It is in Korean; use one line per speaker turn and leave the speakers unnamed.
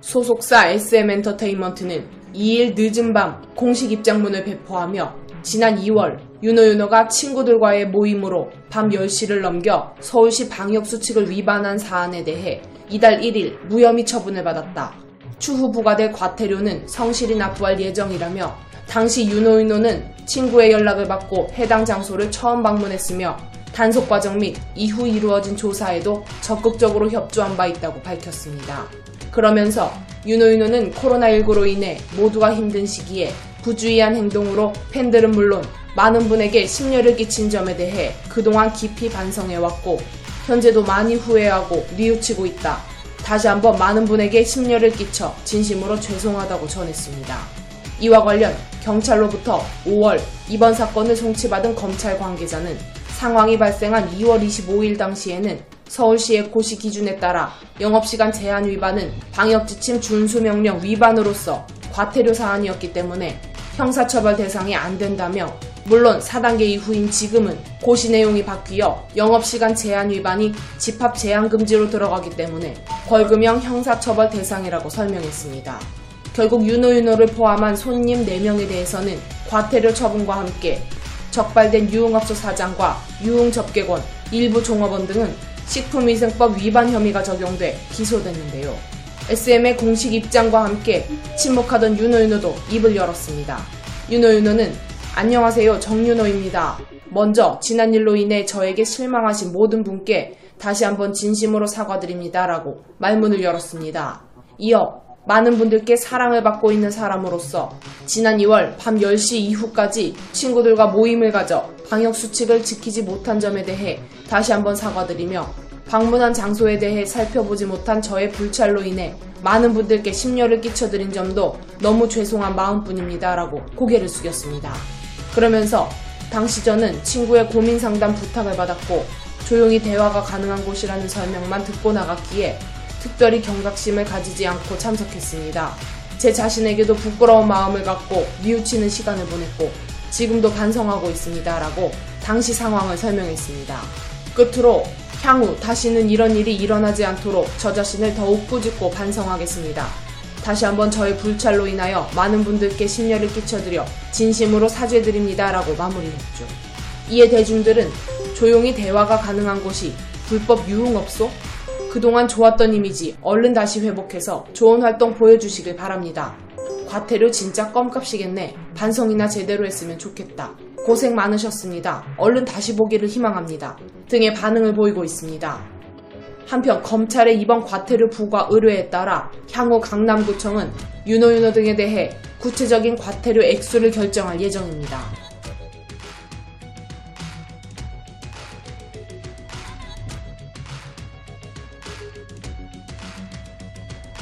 소속사 SM엔터테인먼트는 2일 늦은 밤 공식 입장문을 배포하며 지난 2월 윤호윤호가 친구들과의 모임으로 밤 10시를 넘겨 서울시 방역수칙을 위반한 사안에 대해 이달 1일 무혐의 처분을 받았다. 추후 부과될 과태료는 성실히 납부할 예정이라며 당시 윤호윤호는 친구의 연락을 받고 해당 장소를 처음 방문했으며 단속 과정 및 이후 이루어진 조사에도 적극적으로 협조한 바 있다고 밝혔습니다. 그러면서 윤호윤호는 코로나19로 인해 모두가 힘든 시기에 부주의한 행동으로 팬들은 물론 많은 분에게 심려를 끼친 점에 대해 그동안 깊이 반성해왔고 현재도 많이 후회하고 뉘우치고 있다. 다시 한번 많은 분에게 심려를 끼쳐 진심으로 죄송하다고 전했습니다. 이와 관련 경찰로부터 5월 이번 사건을 송치받은 검찰 관계자는 상황이 발생한 2월 25일 당시에는 서울시의 고시 기준에 따라 영업시간 제한 위반은 방역지침 준수명령 위반으로서 과태료 사안이었기 때문에 형사처벌 대상이 안 된다며 물론 4단계 이후인 지금은 고시 내용이 바뀌어 영업시간 제한 위반이 집합 제한 금지로 들어가기 때문에 벌금형 형사처벌 대상이라고 설명했습니다. 결국 윤호윤호를 포함한 손님 4명에 대해서는 과태료 처분과 함께 적발된 유흥업소 사장과 유흥접객원, 일부 종업원 등은 식품위생법 위반 혐의가 적용돼 기소됐는데요. SM의 공식 입장과 함께 침묵하던 윤호윤호도 입을 열었습니다. 윤호윤호는 안녕하세요 정윤호입니다. 먼저 지난 일로 인해 저에게 실망하신 모든 분께 다시 한번 진심으로 사과드립니다. 라고 말문을 열었습니다. 이어 많은 분들께 사랑을 받고 있는 사람으로서 지난 2월 밤 10시 이후까지 친구들과 모임을 가져 방역수칙을 지키지 못한 점에 대해 다시 한번 사과드리며 방문한 장소에 대해 살펴보지 못한 저의 불찰로 인해 많은 분들께 심려를 끼쳐드린 점도 너무 죄송한 마음뿐입니다. 라고 고개를 숙였습니다. 그러면서 당시 저는 친구의 고민 상담 부탁을 받았고 조용히 대화가 가능한 곳이라는 설명만 듣고 나갔기에 특별히 경각심을 가지지 않고 참석했습니다. 제 자신에게도 부끄러운 마음을 갖고 뉘우치는 시간을 보냈고 지금도 반성하고 있습니다. 라고 당시 상황을 설명했습니다. 끝으로 향후 다시는 이런 일이 일어나지 않도록 저 자신을 더욱 꾸짖고 반성하겠습니다. 다시 한번 저의 불찰로 인하여 많은 분들께 심려를 끼쳐드려 진심으로 사죄드립니다. 라고 마무리했죠. 이에 대중들은 조용히 대화가 가능한 곳이 불법 유흥업소? 그동안 좋았던 이미지 얼른 다시 회복해서 좋은 활동 보여주시길 바랍니다. 과태료 진짜 껌값이겠네. 반성이나 제대로 했으면 좋겠다. 고생 많으셨습니다. 얼른 다시 보기를 희망합니다. 등의 반응을 보이고 있습니다. 한편 검찰의 이번 과태료 부과 의뢰에 따라 향후 강남구청은 윤호윤호 등에 대해 구체적인 과태료 액수를 결정할 예정입니다.